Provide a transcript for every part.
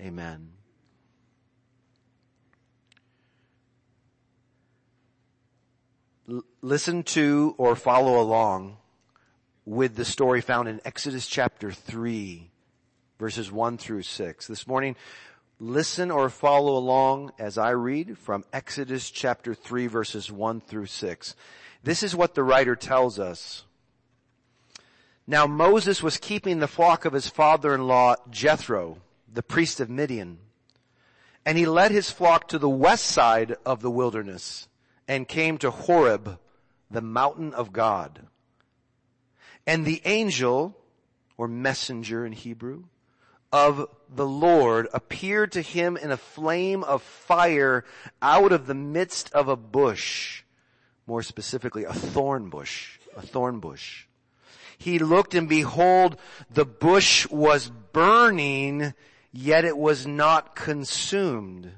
Amen. L- listen to or follow along with the story found in Exodus chapter 3 verses 1 through 6. This morning, listen or follow along as I read from Exodus chapter 3 verses 1 through 6. This is what the writer tells us. Now Moses was keeping the flock of his father-in-law Jethro, the priest of Midian. And he led his flock to the west side of the wilderness and came to Horeb, the mountain of God. And the angel, or messenger in Hebrew, of the Lord appeared to him in a flame of fire out of the midst of a bush. More specifically, a thorn bush. A thorn bush. He looked and behold, the bush was burning, yet it was not consumed.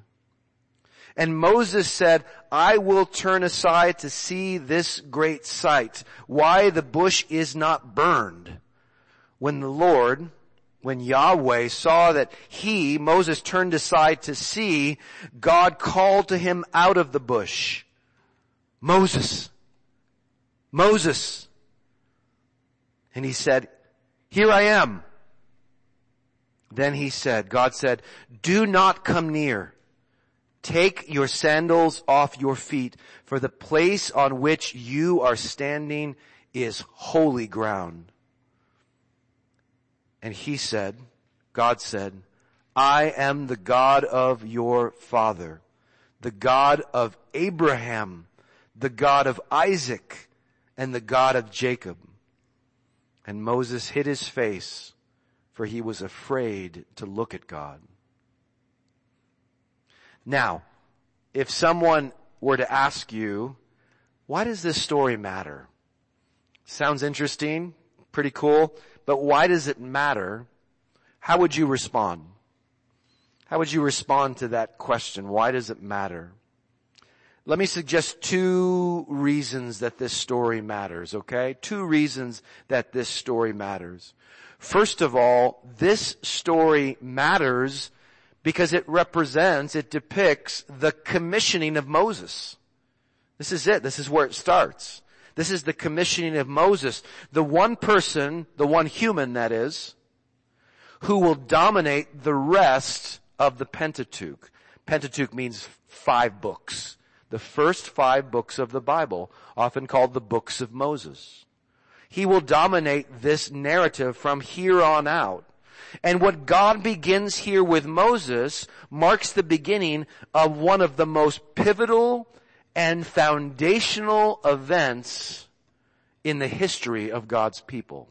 And Moses said, I will turn aside to see this great sight, why the bush is not burned. When the Lord, when Yahweh saw that he, Moses, turned aside to see, God called to him out of the bush, Moses, Moses. And he said, here I am. Then he said, God said, do not come near. Take your sandals off your feet, for the place on which you are standing is holy ground. And he said, God said, I am the God of your father, the God of Abraham, the God of Isaac, and the God of Jacob. And Moses hid his face, for he was afraid to look at God. Now, if someone were to ask you, why does this story matter? Sounds interesting, pretty cool, but why does it matter? How would you respond? How would you respond to that question? Why does it matter? Let me suggest two reasons that this story matters, okay? Two reasons that this story matters. First of all, this story matters because it represents, it depicts the commissioning of Moses. This is it. This is where it starts. This is the commissioning of Moses. The one person, the one human that is, who will dominate the rest of the Pentateuch. Pentateuch means five books. The first five books of the Bible, often called the books of Moses. He will dominate this narrative from here on out. And what God begins here with Moses marks the beginning of one of the most pivotal and foundational events in the history of God's people.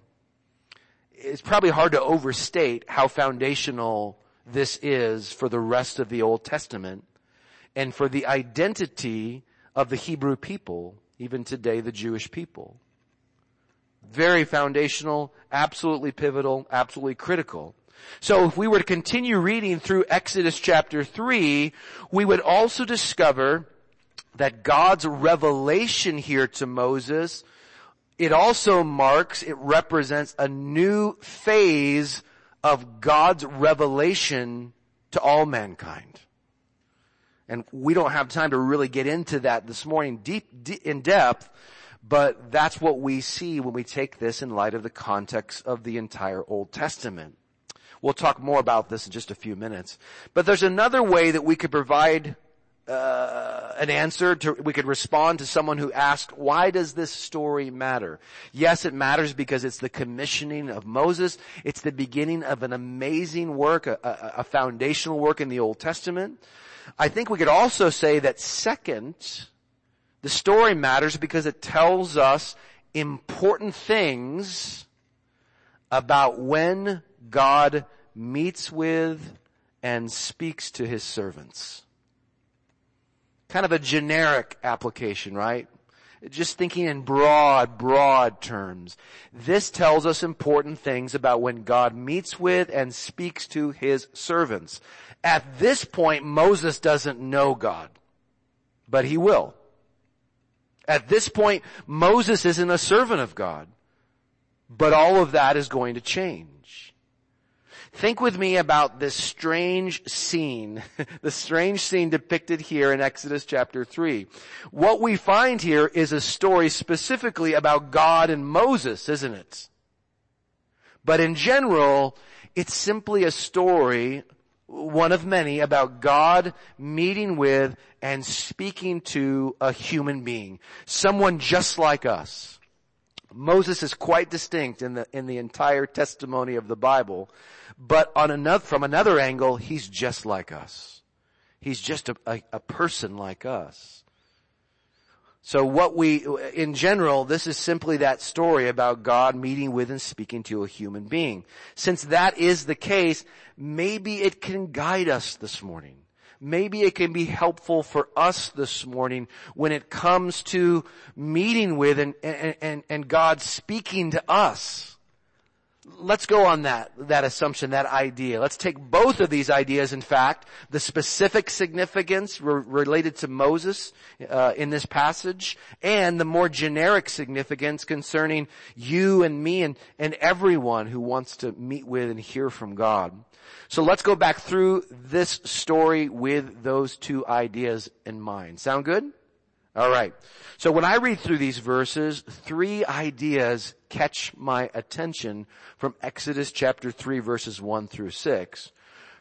It's probably hard to overstate how foundational this is for the rest of the Old Testament and for the identity of the Hebrew people, even today the Jewish people. Very foundational, absolutely pivotal, absolutely critical. So if we were to continue reading through Exodus chapter 3, we would also discover that God's revelation here to Moses, it also marks, it represents a new phase of God's revelation to all mankind. And we don't have time to really get into that this morning deep, deep in depth, but that's what we see when we take this in light of the context of the entire Old Testament. We'll talk more about this in just a few minutes. But there's another way that we could provide uh, an answer to, we could respond to someone who asked, why does this story matter? Yes, it matters because it's the commissioning of Moses. It's the beginning of an amazing work, a, a, a foundational work in the Old Testament. I think we could also say that second, the story matters because it tells us important things about when God meets with and speaks to his servants. Kind of a generic application, right? Just thinking in broad, broad terms. This tells us important things about when God meets with and speaks to his servants. At this point, Moses doesn't know God, but he will. At this point, Moses isn't a servant of God, but all of that is going to change. Think with me about this strange scene, the strange scene depicted here in Exodus chapter 3. What we find here is a story specifically about God and Moses, isn't it? But in general, it's simply a story, one of many, about God meeting with and speaking to a human being. Someone just like us. Moses is quite distinct in the, in the entire testimony of the Bible, but on another, from another angle, he's just like us. He's just a, a, a person like us. So what we, in general, this is simply that story about God meeting with and speaking to a human being. Since that is the case, maybe it can guide us this morning. Maybe it can be helpful for us this morning when it comes to meeting with and, and, and, and God speaking to us let's go on that, that assumption, that idea. Let's take both of these ideas, in fact, the specific significance re- related to Moses uh, in this passage, and the more generic significance concerning you and me and, and everyone who wants to meet with and hear from God. So let's go back through this story with those two ideas in mind. Sound good? Alright. So when I read through these verses, three ideas catch my attention from Exodus chapter 3 verses 1 through 6.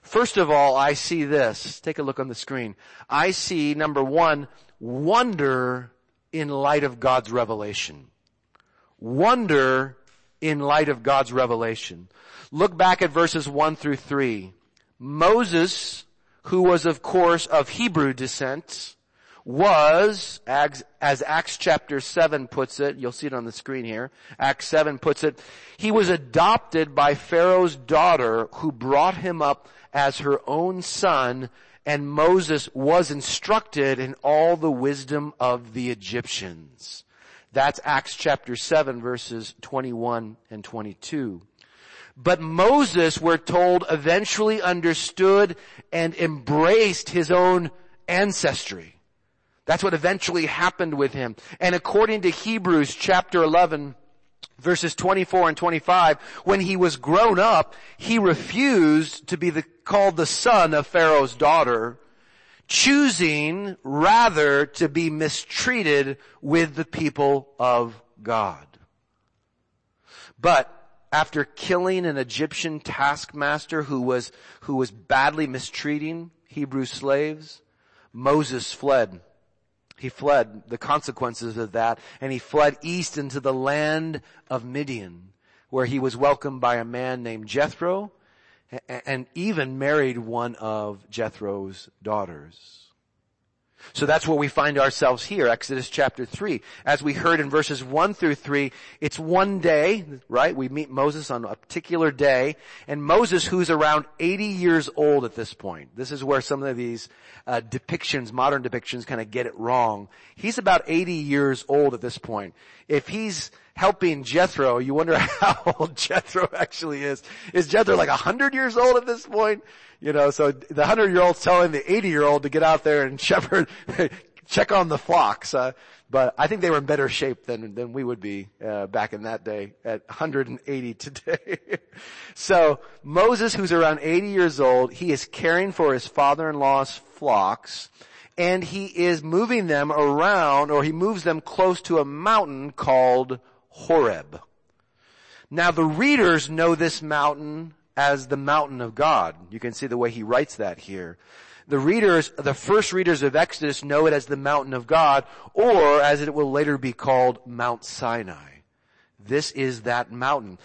First of all, I see this. Take a look on the screen. I see, number one, wonder in light of God's revelation. Wonder in light of God's revelation. Look back at verses 1 through 3. Moses, who was of course of Hebrew descent, was, as, as Acts chapter 7 puts it, you'll see it on the screen here, Acts 7 puts it, he was adopted by Pharaoh's daughter who brought him up as her own son and Moses was instructed in all the wisdom of the Egyptians. That's Acts chapter 7 verses 21 and 22. But Moses, we're told, eventually understood and embraced his own ancestry. That's what eventually happened with him. And according to Hebrews chapter 11, verses 24 and 25, when he was grown up, he refused to be the, called the son of Pharaoh's daughter, choosing rather to be mistreated with the people of God. But after killing an Egyptian taskmaster who was, who was badly mistreating Hebrew slaves, Moses fled he fled the consequences of that and he fled east into the land of Midian where he was welcomed by a man named Jethro and even married one of Jethro's daughters. So that's where we find ourselves here, Exodus chapter 3. As we heard in verses 1 through 3, it's one day, right? We meet Moses on a particular day, and Moses who's around 80 years old at this point. This is where some of these uh, depictions, modern depictions kind of get it wrong. He's about 80 years old at this point. If he's helping Jethro, you wonder how old Jethro actually is. Is Jethro like a 100 years old at this point? You know, so the hundred year old's telling the 80 year old to get out there and shepherd, check on the flocks. Uh, but I think they were in better shape than, than we would be, uh, back in that day at 180 today. so Moses, who's around 80 years old, he is caring for his father-in-law's flocks and he is moving them around or he moves them close to a mountain called Horeb. Now the readers know this mountain as the mountain of God. You can see the way he writes that here. The readers, the first readers of Exodus know it as the mountain of God, or as it will later be called, Mount Sinai. This is that mountain.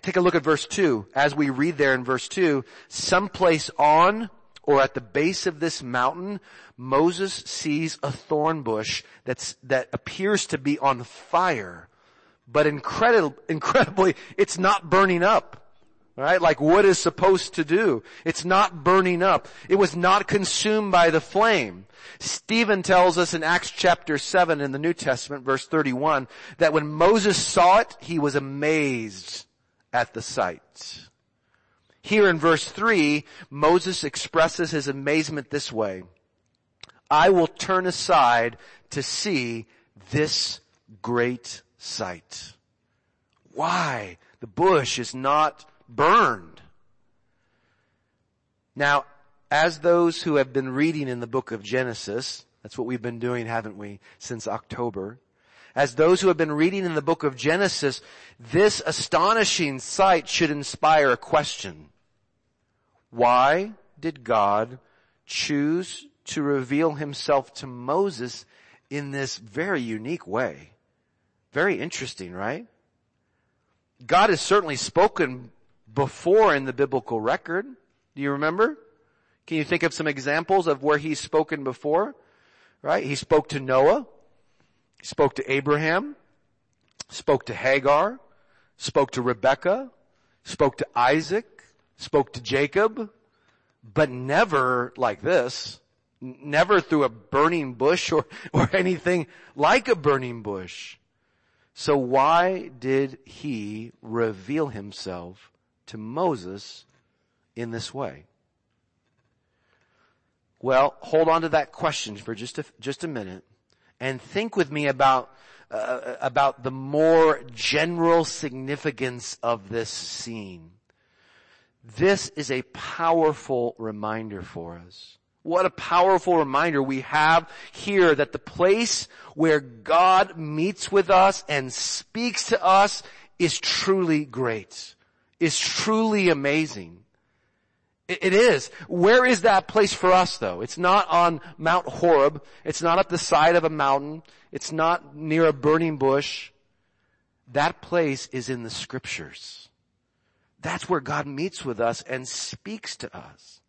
Take a look at verse 2. As we read there in verse 2, someplace on or at the base of this mountain, Moses sees a thorn bush that's, that appears to be on fire. But incredibly, it's not burning up. Right? Like wood is supposed to do. It's not burning up. It was not consumed by the flame. Stephen tells us in Acts chapter 7 in the New Testament, verse 31, that when Moses saw it, he was amazed at the sight. Here in verse 3, Moses expresses his amazement this way. I will turn aside to see this great sight. Why? The bush is not burned. Now, as those who have been reading in the book of Genesis, that's what we've been doing, haven't we, since October. As those who have been reading in the book of Genesis, this astonishing sight should inspire a question. Why did God choose to reveal himself to Moses in this very unique way? Very interesting, right? God has certainly spoken before in the biblical record. Do you remember? Can you think of some examples of where he's spoken before? Right? He spoke to Noah. He spoke to Abraham. Spoke to Hagar. Spoke to Rebecca. Spoke to Isaac. Spoke to Jacob. But never like this. Never through a burning bush or, or anything like a burning bush. So why did he reveal himself to Moses in this way? Well, hold on to that question for just a, just a minute and think with me about uh, about the more general significance of this scene. This is a powerful reminder for us. What a powerful reminder we have here that the place where God meets with us and speaks to us is truly great, is truly amazing. It is. Where is that place for us though? It's not on Mount Horeb. It's not at the side of a mountain. It's not near a burning bush. That place is in the scriptures. That's where God meets with us and speaks to us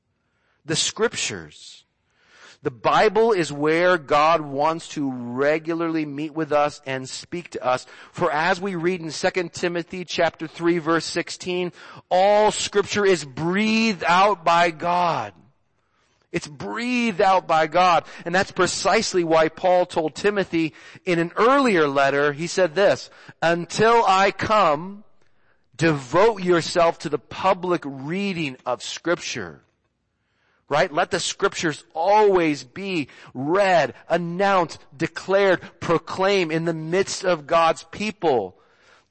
the scriptures. The Bible is where God wants to regularly meet with us and speak to us. For as we read in 2 Timothy chapter 3 verse 16, all scripture is breathed out by God. It's breathed out by God. And that's precisely why Paul told Timothy in an earlier letter, he said this, until I come, devote yourself to the public reading of scripture right? Let the scriptures always be read, announced, declared, proclaimed in the midst of God's people.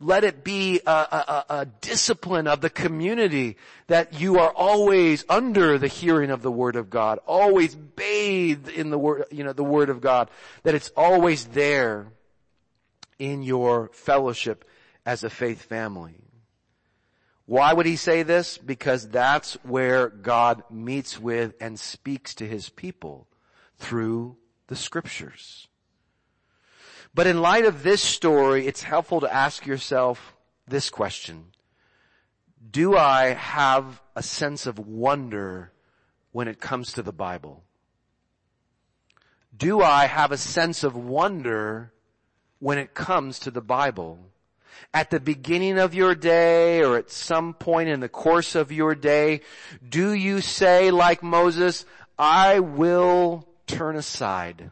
Let it be a, a, a, discipline of the community that you are always under the hearing of the Word of God, always bathed in the Word, you know, the Word of God, that it's always there in your fellowship as a faith family. Why would he say this? Because that's where God meets with and speaks to his people through the scriptures. But in light of this story, it's helpful to ask yourself this question. Do I have a sense of wonder when it comes to the Bible? Do I have a sense of wonder when it comes to the Bible? At the beginning of your day or at some point in the course of your day, do you say like Moses, I will turn aside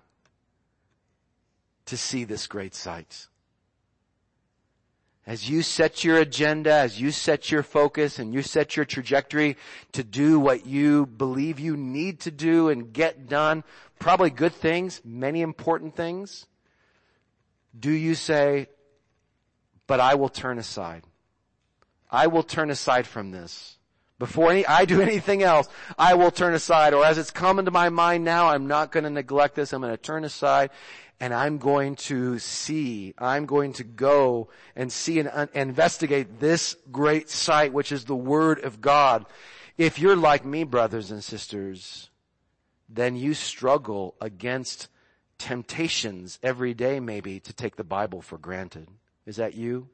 to see this great sight? As you set your agenda, as you set your focus and you set your trajectory to do what you believe you need to do and get done, probably good things, many important things, do you say, but I will turn aside. I will turn aside from this. Before any, I do anything else, I will turn aside. Or as it's come into my mind now, I'm not going to neglect this. I'm going to turn aside and I'm going to see, I'm going to go and see and uh, investigate this great sight, which is the Word of God. If you're like me, brothers and sisters, then you struggle against temptations every day maybe to take the Bible for granted. Is that you?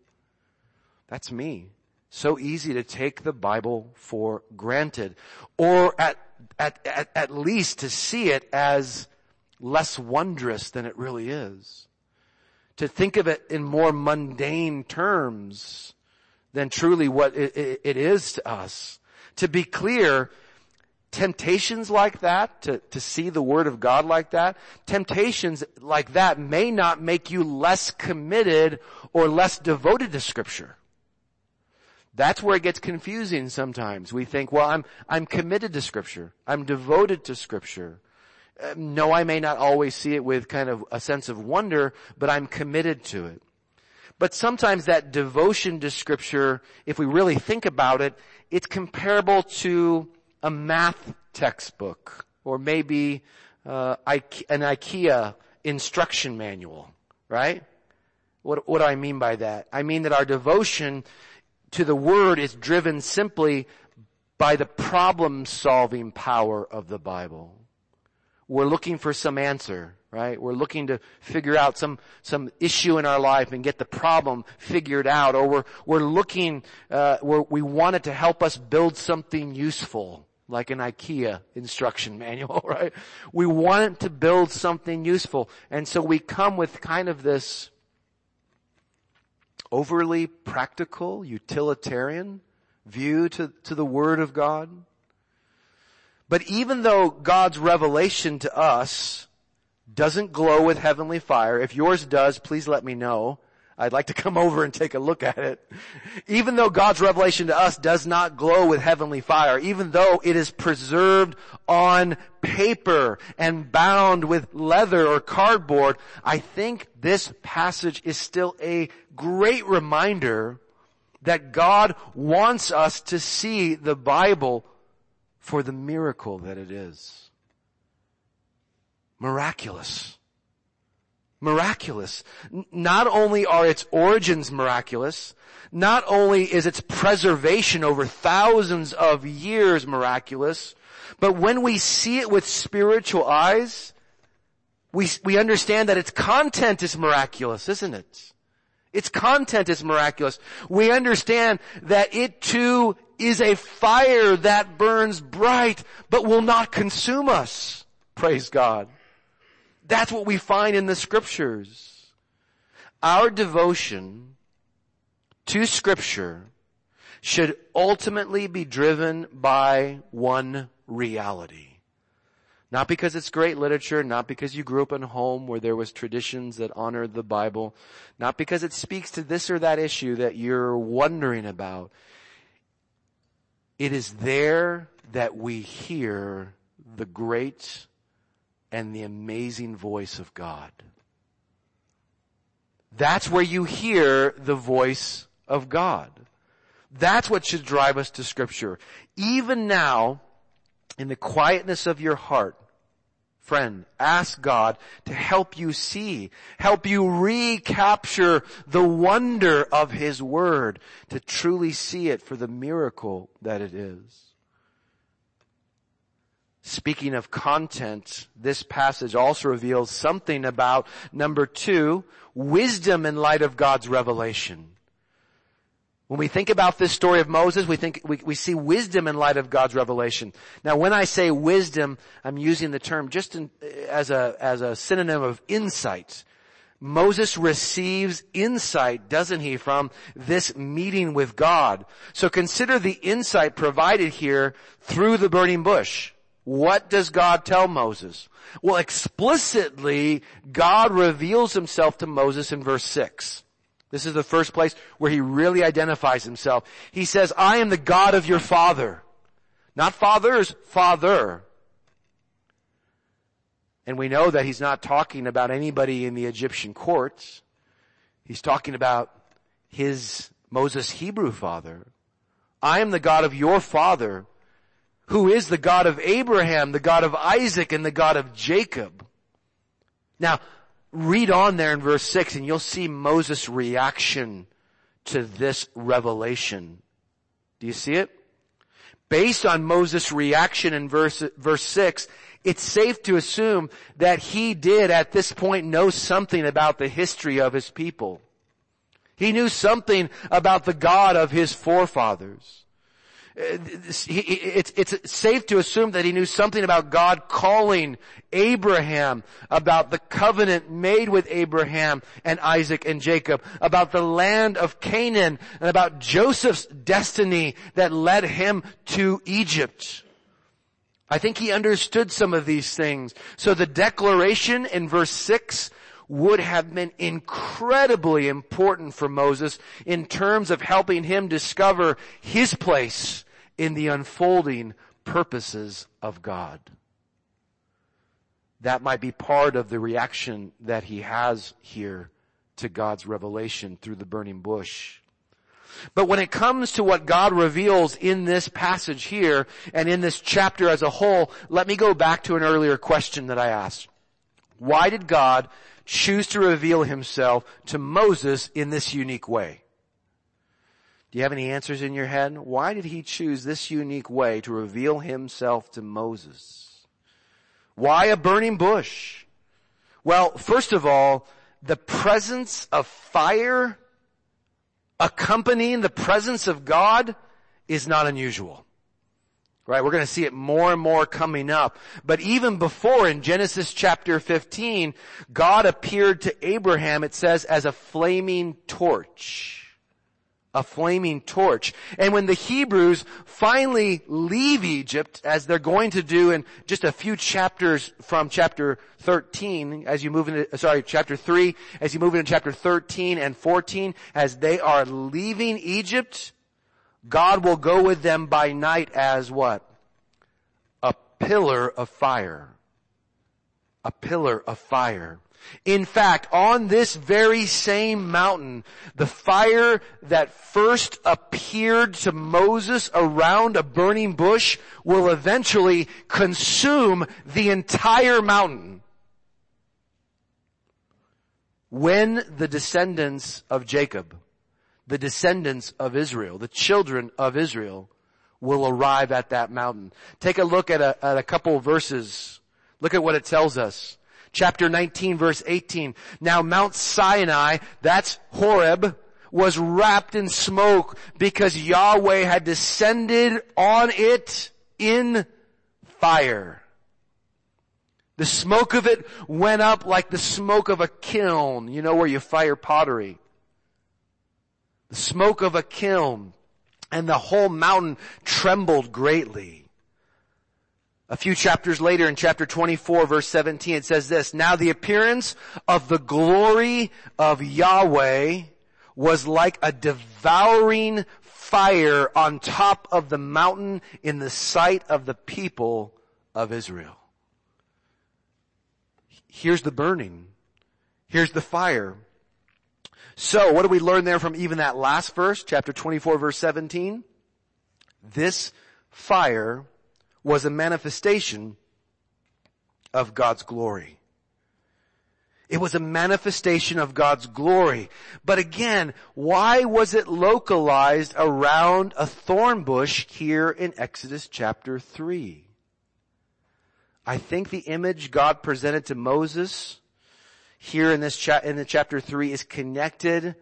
That's me. So easy to take the Bible for granted. Or at, at, at, at least to see it as less wondrous than it really is. To think of it in more mundane terms than truly what it, it, it is to us. To be clear, temptations like that, to, to see the Word of God like that, temptations like that may not make you less committed or less devoted to Scripture. That's where it gets confusing sometimes. We think, well, I'm, I'm committed to Scripture. I'm devoted to Scripture. Uh, no, I may not always see it with kind of a sense of wonder, but I'm committed to it. But sometimes that devotion to Scripture, if we really think about it, it's comparable to a math textbook or maybe uh, an IKEA instruction manual, right? What, what do I mean by that? I mean that our devotion to the Word is driven simply by the problem solving power of the Bible. We're looking for some answer, right? We're looking to figure out some, some issue in our life and get the problem figured out, or we're, we're looking, uh, we're, we want it to help us build something useful, like an IKEA instruction manual, right? We want to build something useful, and so we come with kind of this overly practical, utilitarian view to, to the Word of God. But even though God's revelation to us doesn't glow with heavenly fire, if yours does, please let me know. I'd like to come over and take a look at it. Even though God's revelation to us does not glow with heavenly fire, even though it is preserved on paper and bound with leather or cardboard, I think this passage is still a great reminder that God wants us to see the Bible for the miracle that it is. Miraculous. Miraculous. Not only are its origins miraculous, not only is its preservation over thousands of years miraculous, but when we see it with spiritual eyes, we, we understand that its content is miraculous, isn't it? Its content is miraculous. We understand that it too is a fire that burns bright but will not consume us. Praise God. That's what we find in the scriptures. Our devotion to scripture should ultimately be driven by one reality. Not because it's great literature, not because you grew up in a home where there was traditions that honored the Bible, not because it speaks to this or that issue that you're wondering about. It is there that we hear the great and the amazing voice of God. That's where you hear the voice of God. That's what should drive us to scripture. Even now, in the quietness of your heart, friend, ask God to help you see, help you recapture the wonder of His Word, to truly see it for the miracle that it is. Speaking of content, this passage also reveals something about number two, wisdom in light of God's revelation. When we think about this story of Moses, we think, we, we see wisdom in light of God's revelation. Now when I say wisdom, I'm using the term just in, as a, as a synonym of insight. Moses receives insight, doesn't he, from this meeting with God. So consider the insight provided here through the burning bush. What does God tell Moses? Well, explicitly, God reveals himself to Moses in verse 6. This is the first place where he really identifies himself. He says, I am the God of your father. Not fathers, father. And we know that he's not talking about anybody in the Egyptian courts. He's talking about his Moses Hebrew father. I am the God of your father, who is the God of Abraham, the God of Isaac, and the God of Jacob. Now, read on there in verse 6 and you'll see Moses' reaction to this revelation. Do you see it? Based on Moses' reaction in verse, verse 6, it's safe to assume that he did at this point know something about the history of his people. He knew something about the God of his forefathers it's, it's safe to assume that he knew something about God calling Abraham, about the covenant made with Abraham and Isaac and Jacob, about the land of Canaan, and about Joseph's destiny that led him to Egypt. I think he understood some of these things. So the declaration in verse 6 would have been incredibly important for Moses in terms of helping him discover his place in the unfolding purposes of God. That might be part of the reaction that he has here to God's revelation through the burning bush. But when it comes to what God reveals in this passage here and in this chapter as a whole, let me go back to an earlier question that I asked. Why did God choose to reveal himself to Moses in this unique way? Do you have any answers in your head? Why did he choose this unique way to reveal himself to Moses? Why a burning bush? Well, first of all, the presence of fire accompanying the presence of God is not unusual. Right? We're going to see it more and more coming up. But even before in Genesis chapter 15, God appeared to Abraham, it says, as a flaming torch a flaming torch. And when the Hebrews finally leave Egypt, as they're going to do in just a few chapters from chapter 13, as you move into, sorry, chapter 3, as you move into chapter 13 and 14, as they are leaving Egypt, God will go with them by night as what? A pillar of fire. A pillar of fire. In fact, on this very same mountain, the fire that first appeared to Moses around a burning bush will eventually consume the entire mountain. When the descendants of Jacob, the descendants of Israel, the children of Israel will arrive at that mountain. Take a look at a, at a couple verses. Look at what it tells us chapter 19 verse 18. Now Mount Sinai, that's Horeb, was wrapped in smoke because Yahweh had descended on it in fire. The smoke of it went up like the smoke of a kiln, you know where you fire pottery. The smoke of a kiln and the whole mountain trembled greatly. A few chapters later in chapter 24 verse 17 it says this, Now the appearance of the glory of Yahweh was like a devouring fire on top of the mountain in the sight of the people of Israel. Here's the burning. Here's the fire. So what do we learn there from even that last verse, chapter 24 verse 17? This fire was a manifestation of God's glory. It was a manifestation of God's glory. But again, why was it localized around a thorn bush here in Exodus chapter 3? I think the image God presented to Moses here in this cha- in the chapter 3 is connected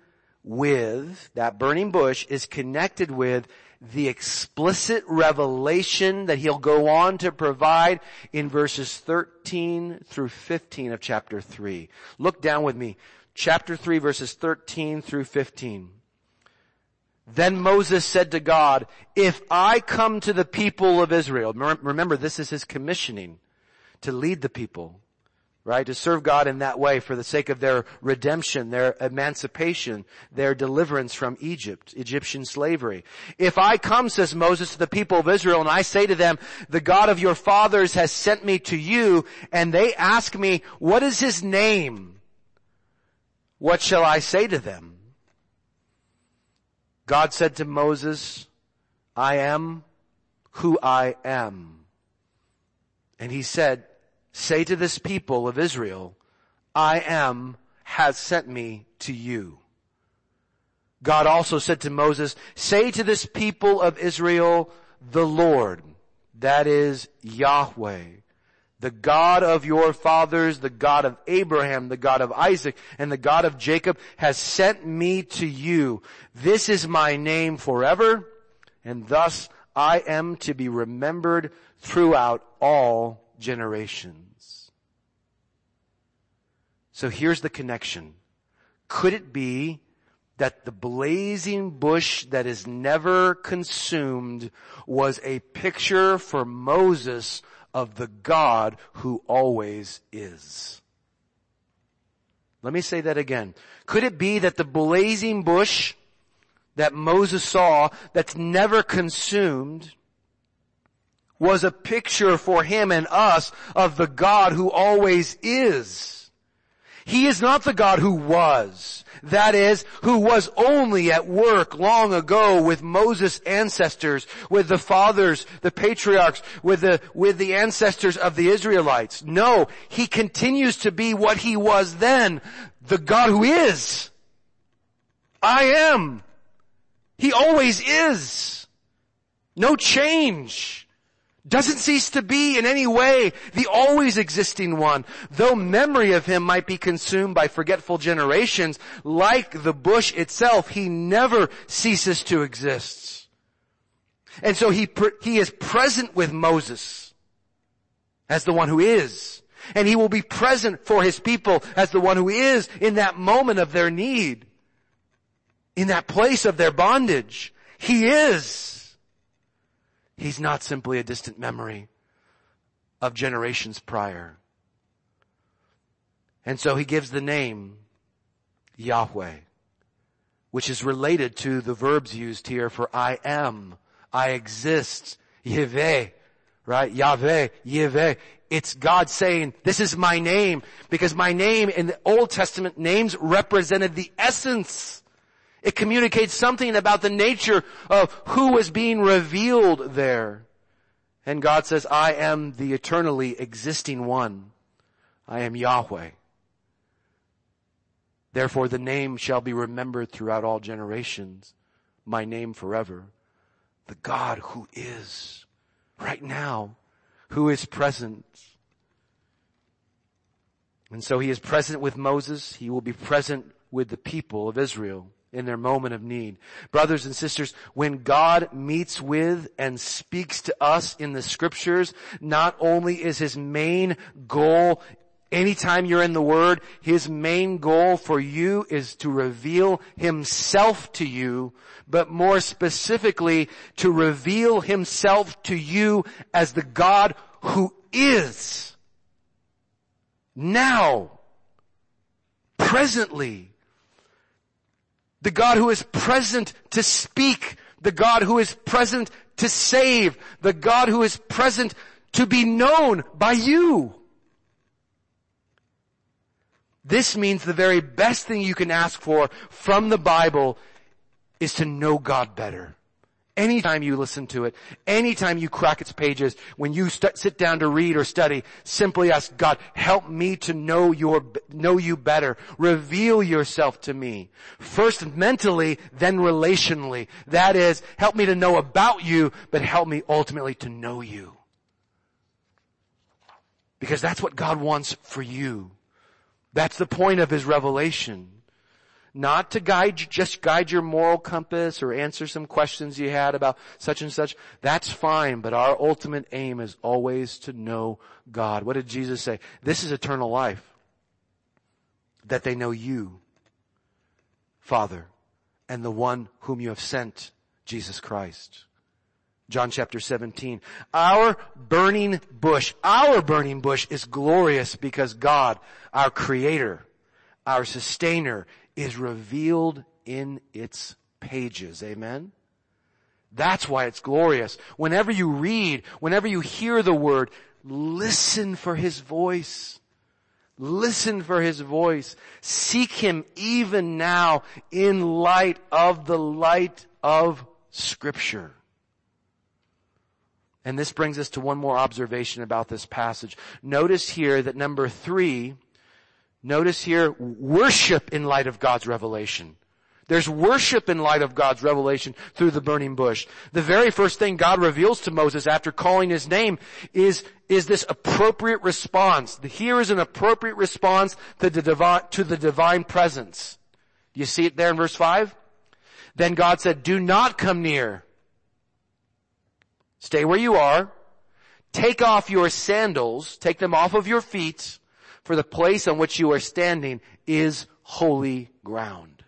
with, that burning bush is connected with the explicit revelation that he'll go on to provide in verses 13 through 15 of chapter 3. Look down with me. Chapter 3 verses 13 through 15. Then Moses said to God, if I come to the people of Israel, remember this is his commissioning to lead the people right? To serve God in that way for the sake of their redemption, their emancipation, their deliverance from Egypt, Egyptian slavery. If I come, says Moses to the people of Israel, and I say to them, the God of your fathers has sent me to you, and they ask me, what is his name? What shall I say to them? God said to Moses, I am who I am. And he said, Say to this people of Israel, I am has sent me to you. God also said to Moses, say to this people of Israel, the Lord, that is Yahweh, the God of your fathers, the God of Abraham, the God of Isaac, and the God of Jacob has sent me to you. This is my name forever, and thus I am to be remembered throughout all generations. So here's the connection. Could it be that the blazing bush that is never consumed was a picture for Moses of the God who always is? Let me say that again. Could it be that the blazing bush that Moses saw that's never consumed was a picture for him and us of the God who always is. He is not the God who was. That is, who was only at work long ago with Moses' ancestors, with the fathers, the patriarchs, with the, with the ancestors of the Israelites. No, He continues to be what He was then, the God who is. I am. He always is. No change doesn't cease to be in any way the always existing one. Though memory of him might be consumed by forgetful generations, like the bush itself, he never ceases to exist. And so he, he is present with Moses as the one who is. And he will be present for his people as the one who is in that moment of their need. In that place of their bondage. He is. He's not simply a distant memory of generations prior. And so he gives the name Yahweh, which is related to the verbs used here for I am, I exist, Yahweh, right? Yahweh, Yahweh. It's God saying, this is my name, because my name in the Old Testament names represented the essence it communicates something about the nature of who was being revealed there. And God says, I am the eternally existing one. I am Yahweh. Therefore the name shall be remembered throughout all generations. My name forever. The God who is right now, who is present. And so he is present with Moses. He will be present with the people of Israel in their moment of need. Brothers and sisters, when God meets with and speaks to us in the scriptures, not only is his main goal Anytime you're in the Word, His main goal for you is to reveal Himself to you, but more specifically, to reveal Himself to you as the God who is. Now. Presently the God who is present to speak, the God who is present to save, the God who is present to be known by you. This means the very best thing you can ask for from the Bible is to know God better. Anytime you listen to it, anytime you crack its pages, when you st- sit down to read or study, simply ask God, help me to know your, know you better. Reveal yourself to me. First mentally, then relationally. That is, help me to know about you, but help me ultimately to know you. Because that's what God wants for you. That's the point of His revelation not to guide, just guide your moral compass or answer some questions you had about such and such. That's fine, but our ultimate aim is always to know God. What did Jesus say? This is eternal life. That they know you, Father, and the one whom you have sent, Jesus Christ. John chapter 17. Our burning bush, our burning bush is glorious because God, our creator, our sustainer, is revealed in its pages. Amen? That's why it's glorious. Whenever you read, whenever you hear the word, listen for his voice. Listen for his voice. Seek him even now in light of the light of scripture. And this brings us to one more observation about this passage. Notice here that number three, Notice here, worship in light of God's revelation. There's worship in light of God's revelation through the burning bush. The very first thing God reveals to Moses after calling his name is, is this appropriate response. Here is an appropriate response to the divine, to the divine presence. Do you see it there in verse 5? Then God said, do not come near. Stay where you are. Take off your sandals. Take them off of your feet for the place on which you are standing is holy ground.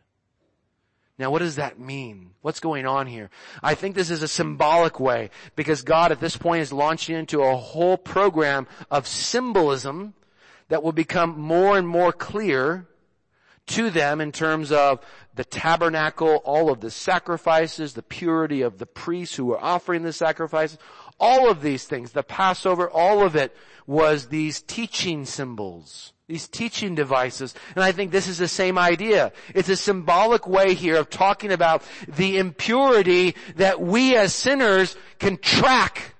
Now what does that mean? What's going on here? I think this is a symbolic way because God at this point is launching into a whole program of symbolism that will become more and more clear to them in terms of the tabernacle, all of the sacrifices, the purity of the priests who were offering the sacrifices, All of these things, the Passover, all of it was these teaching symbols, these teaching devices. And I think this is the same idea. It's a symbolic way here of talking about the impurity that we as sinners can track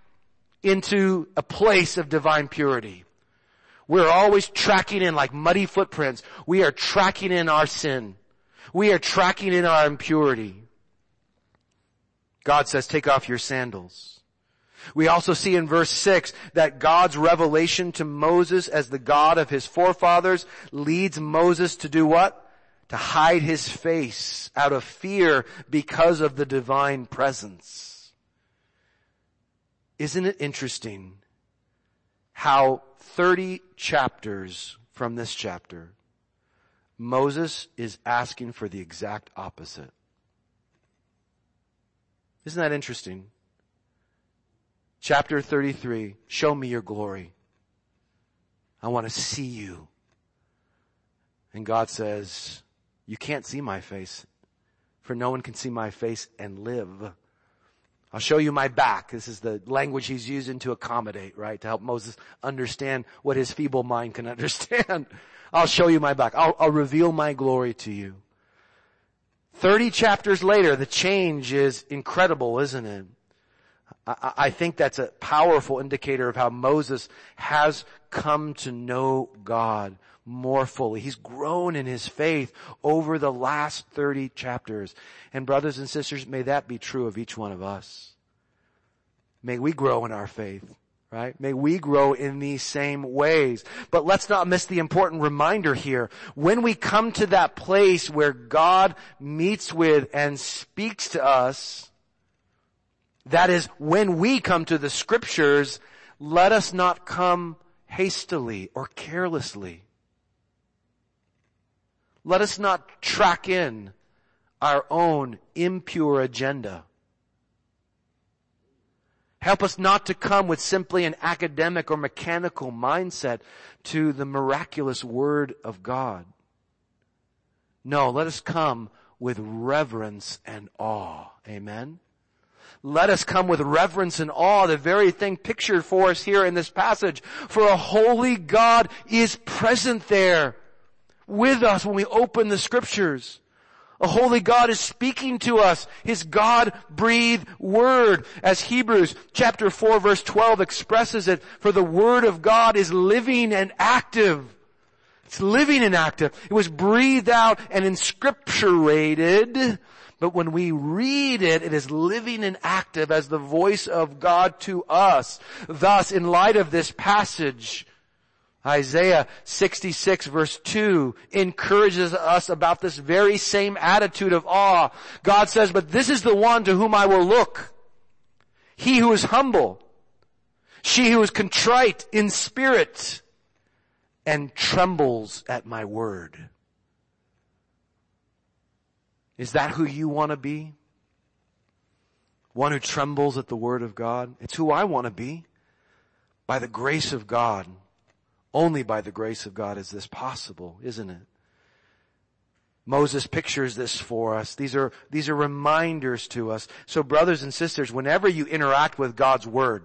into a place of divine purity. We're always tracking in like muddy footprints. We are tracking in our sin. We are tracking in our impurity. God says, take off your sandals. We also see in verse 6 that God's revelation to Moses as the God of his forefathers leads Moses to do what? To hide his face out of fear because of the divine presence. Isn't it interesting how 30 chapters from this chapter, Moses is asking for the exact opposite. Isn't that interesting? Chapter 33, show me your glory. I want to see you. And God says, you can't see my face, for no one can see my face and live. I'll show you my back. This is the language he's using to accommodate, right? To help Moses understand what his feeble mind can understand. I'll show you my back. I'll, I'll reveal my glory to you. Thirty chapters later, the change is incredible, isn't it? I think that's a powerful indicator of how Moses has come to know God more fully. He's grown in his faith over the last 30 chapters. And brothers and sisters, may that be true of each one of us. May we grow in our faith, right? May we grow in these same ways. But let's not miss the important reminder here. When we come to that place where God meets with and speaks to us, that is, when we come to the scriptures, let us not come hastily or carelessly. Let us not track in our own impure agenda. Help us not to come with simply an academic or mechanical mindset to the miraculous Word of God. No, let us come with reverence and awe. Amen? Let us come with reverence and awe, the very thing pictured for us here in this passage. For a holy God is present there with us when we open the scriptures. A holy God is speaking to us, His God-breathed word, as Hebrews chapter 4 verse 12 expresses it, for the word of God is living and active. It's living and active. It was breathed out and inscripturated but when we read it, it is living and active as the voice of God to us. Thus, in light of this passage, Isaiah 66 verse 2 encourages us about this very same attitude of awe. God says, but this is the one to whom I will look. He who is humble. She who is contrite in spirit and trembles at my word. Is that who you want to be? One who trembles at the word of God? It's who I want to be. By the grace of God, only by the grace of God is this possible, isn't it? Moses pictures this for us. These are, these are reminders to us. So brothers and sisters, whenever you interact with God's Word,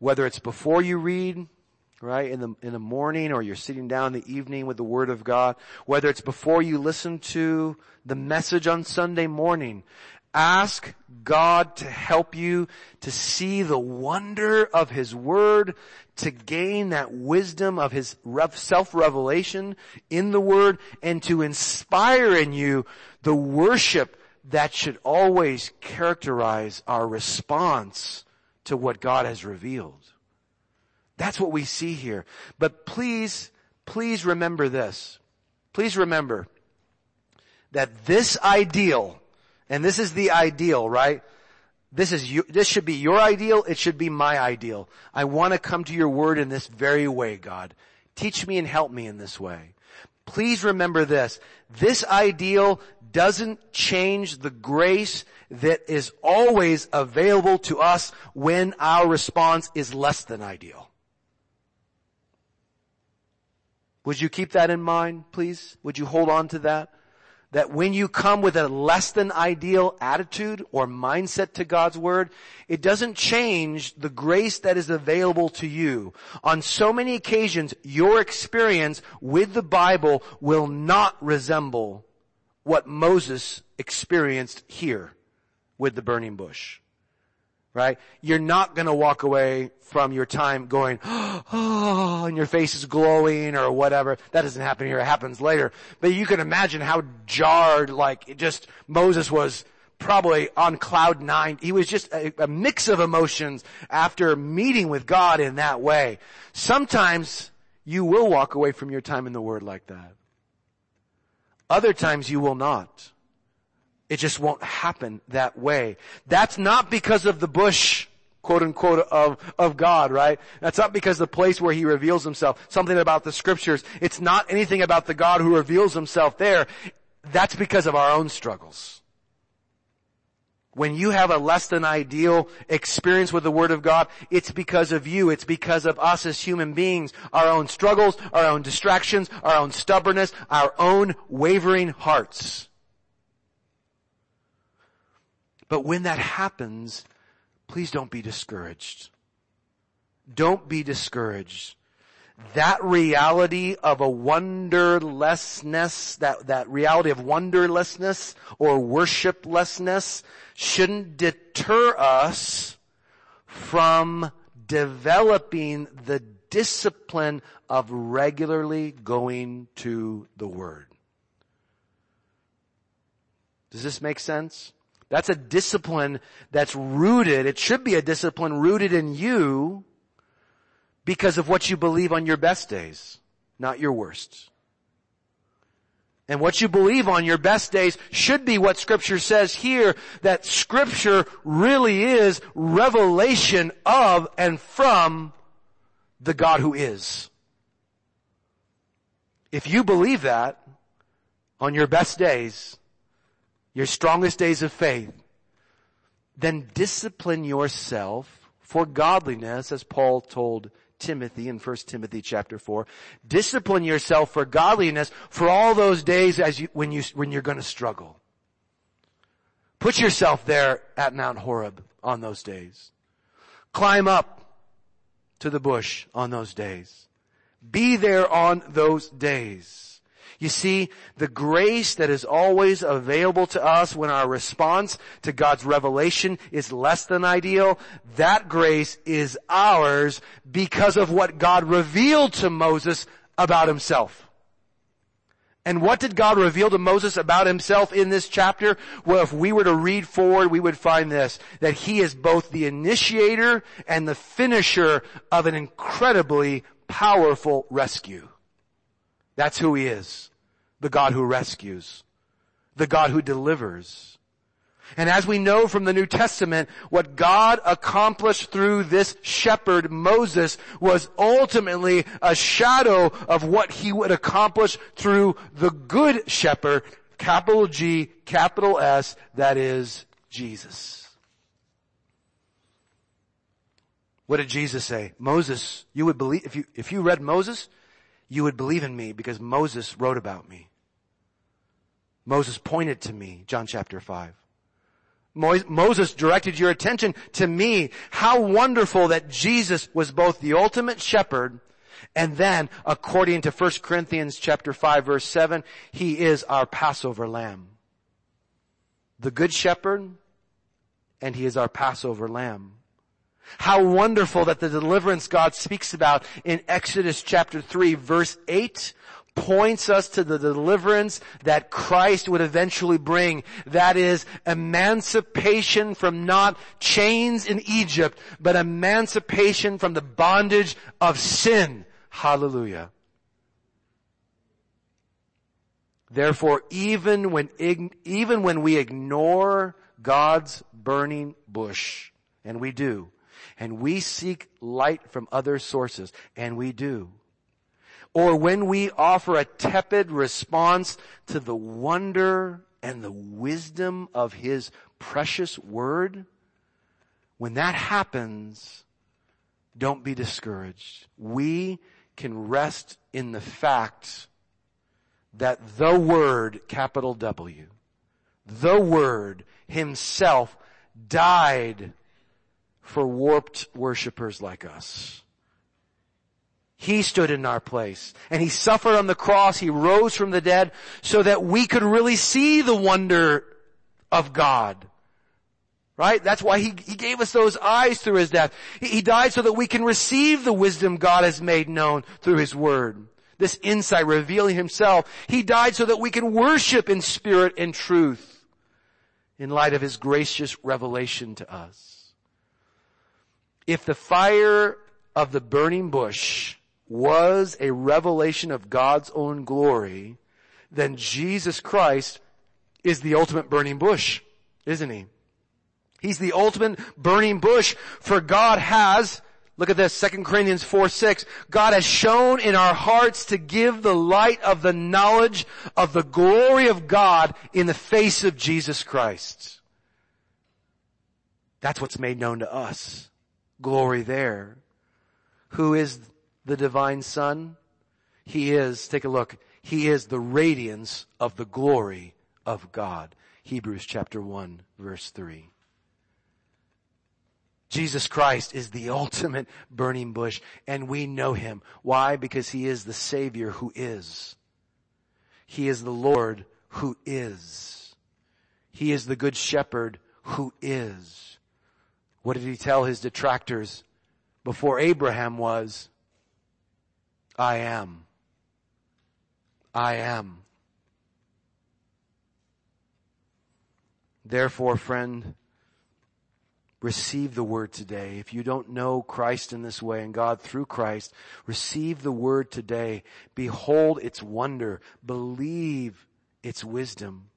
whether it's before you read, right? In the, in the morning or you're sitting down in the evening with the Word of God, whether it's before you listen to the message on Sunday morning, ask God to help you to see the wonder of His Word, to gain that wisdom of His self-revelation in the Word, and to inspire in you the worship that should always characterize our response to what God has revealed. That's what we see here. But please, please remember this. Please remember that this ideal, and this is the ideal, right? This is this should be your ideal. It should be my ideal. I want to come to your word in this very way, God. Teach me and help me in this way. Please remember this. This ideal doesn't change the grace that is always available to us when our response is less than ideal. Would you keep that in mind, please? Would you hold on to that? that when you come with a less than ideal attitude or mindset to God's Word, it doesn't change the grace that is available to you. On so many occasions, your experience with the Bible will not resemble what Moses experienced here with the burning bush right? You're not gonna walk away from your time going, oh, and your face is glowing or whatever. That doesn't happen here, it happens later. But you can imagine how jarred, like, just, Moses was probably on cloud nine. He was just a, a mix of emotions after meeting with God in that way. Sometimes you will walk away from your time in the Word like that. Other times you will not. It just won't happen that way. That's not because of the bush, quote unquote, of, of God, right? That's not because the place where He reveals Himself, something about the scriptures. It's not anything about the God who reveals Himself there. That's because of our own struggles. When you have a less than ideal experience with the Word of God, it's because of you. It's because of us as human beings. Our own struggles, our own distractions, our own stubbornness, our own wavering hearts. But when that happens, please don't be discouraged. Don't be discouraged. That reality of a wonderlessness, that, that reality of wonderlessness or worshiplessness shouldn't deter us from developing the discipline of regularly going to the Word. Does this make sense? That's a discipline that's rooted, it should be a discipline rooted in you because of what you believe on your best days, not your worst. And what you believe on your best days should be what scripture says here, that scripture really is revelation of and from the God who is. If you believe that on your best days, your strongest days of faith, then discipline yourself for godliness, as Paul told Timothy in 1 Timothy chapter 4. Discipline yourself for godliness for all those days as you, when you, when you're gonna struggle. Put yourself there at Mount Horeb on those days. Climb up to the bush on those days. Be there on those days. You see, the grace that is always available to us when our response to God's revelation is less than ideal, that grace is ours because of what God revealed to Moses about himself. And what did God reveal to Moses about himself in this chapter? Well, if we were to read forward, we would find this, that he is both the initiator and the finisher of an incredibly powerful rescue. That's who he is the God who rescues, the God who delivers. And as we know from the New Testament, what God accomplished through this shepherd, Moses, was ultimately a shadow of what he would accomplish through the good shepherd, capital G, capital S, that is Jesus. What did Jesus say? Moses, you would believe, if you, if you read Moses, you would believe in me because Moses wrote about me. Moses pointed to me, John chapter 5. Moses directed your attention to me. How wonderful that Jesus was both the ultimate shepherd and then, according to 1 Corinthians chapter 5 verse 7, he is our Passover lamb. The good shepherd and he is our Passover lamb. How wonderful that the deliverance God speaks about in Exodus chapter 3 verse 8 points us to the deliverance that Christ would eventually bring. That is emancipation from not chains in Egypt, but emancipation from the bondage of sin. Hallelujah. Therefore, even when, even when we ignore God's burning bush, and we do, and we seek light from other sources, and we do, or when we offer a tepid response to the wonder and the wisdom of His precious word, when that happens, don't be discouraged. We can rest in the fact that the Word, capital W, the Word himself died for warped worshipers like us. He stood in our place and he suffered on the cross. He rose from the dead so that we could really see the wonder of God. Right? That's why he, he gave us those eyes through his death. He, he died so that we can receive the wisdom God has made known through his word. This insight revealing himself. He died so that we can worship in spirit and truth in light of his gracious revelation to us. If the fire of the burning bush was a revelation of God's own glory, then Jesus Christ is the ultimate burning bush, isn't he? He's the ultimate burning bush for God has, look at this, 2 Corinthians 4, 6, God has shone in our hearts to give the light of the knowledge of the glory of God in the face of Jesus Christ. That's what's made known to us. Glory there. Who is the divine son? He is, take a look, he is the radiance of the glory of God. Hebrews chapter 1 verse 3. Jesus Christ is the ultimate burning bush and we know him. Why? Because he is the savior who is. He is the Lord who is. He is the good shepherd who is. What did he tell his detractors before Abraham was? I am. I am. Therefore, friend, receive the word today. If you don't know Christ in this way and God through Christ, receive the word today. Behold its wonder. Believe its wisdom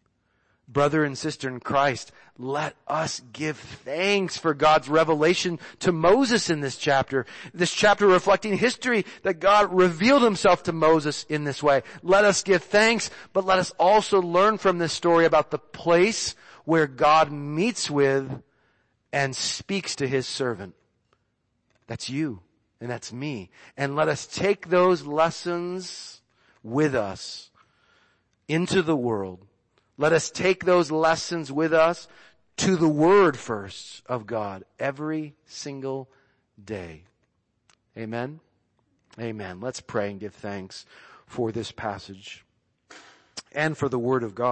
brother and sister in Christ, let us give thanks for God's revelation to Moses in this chapter. This chapter reflecting history that God revealed himself to Moses in this way. Let us give thanks, but let us also learn from this story about the place where God meets with and speaks to his servant. That's you and that's me. And let us take those lessons with us into the world let us take those lessons with us to the Word first of God every single day. Amen? Amen. Let's pray and give thanks for this passage and for the Word of God.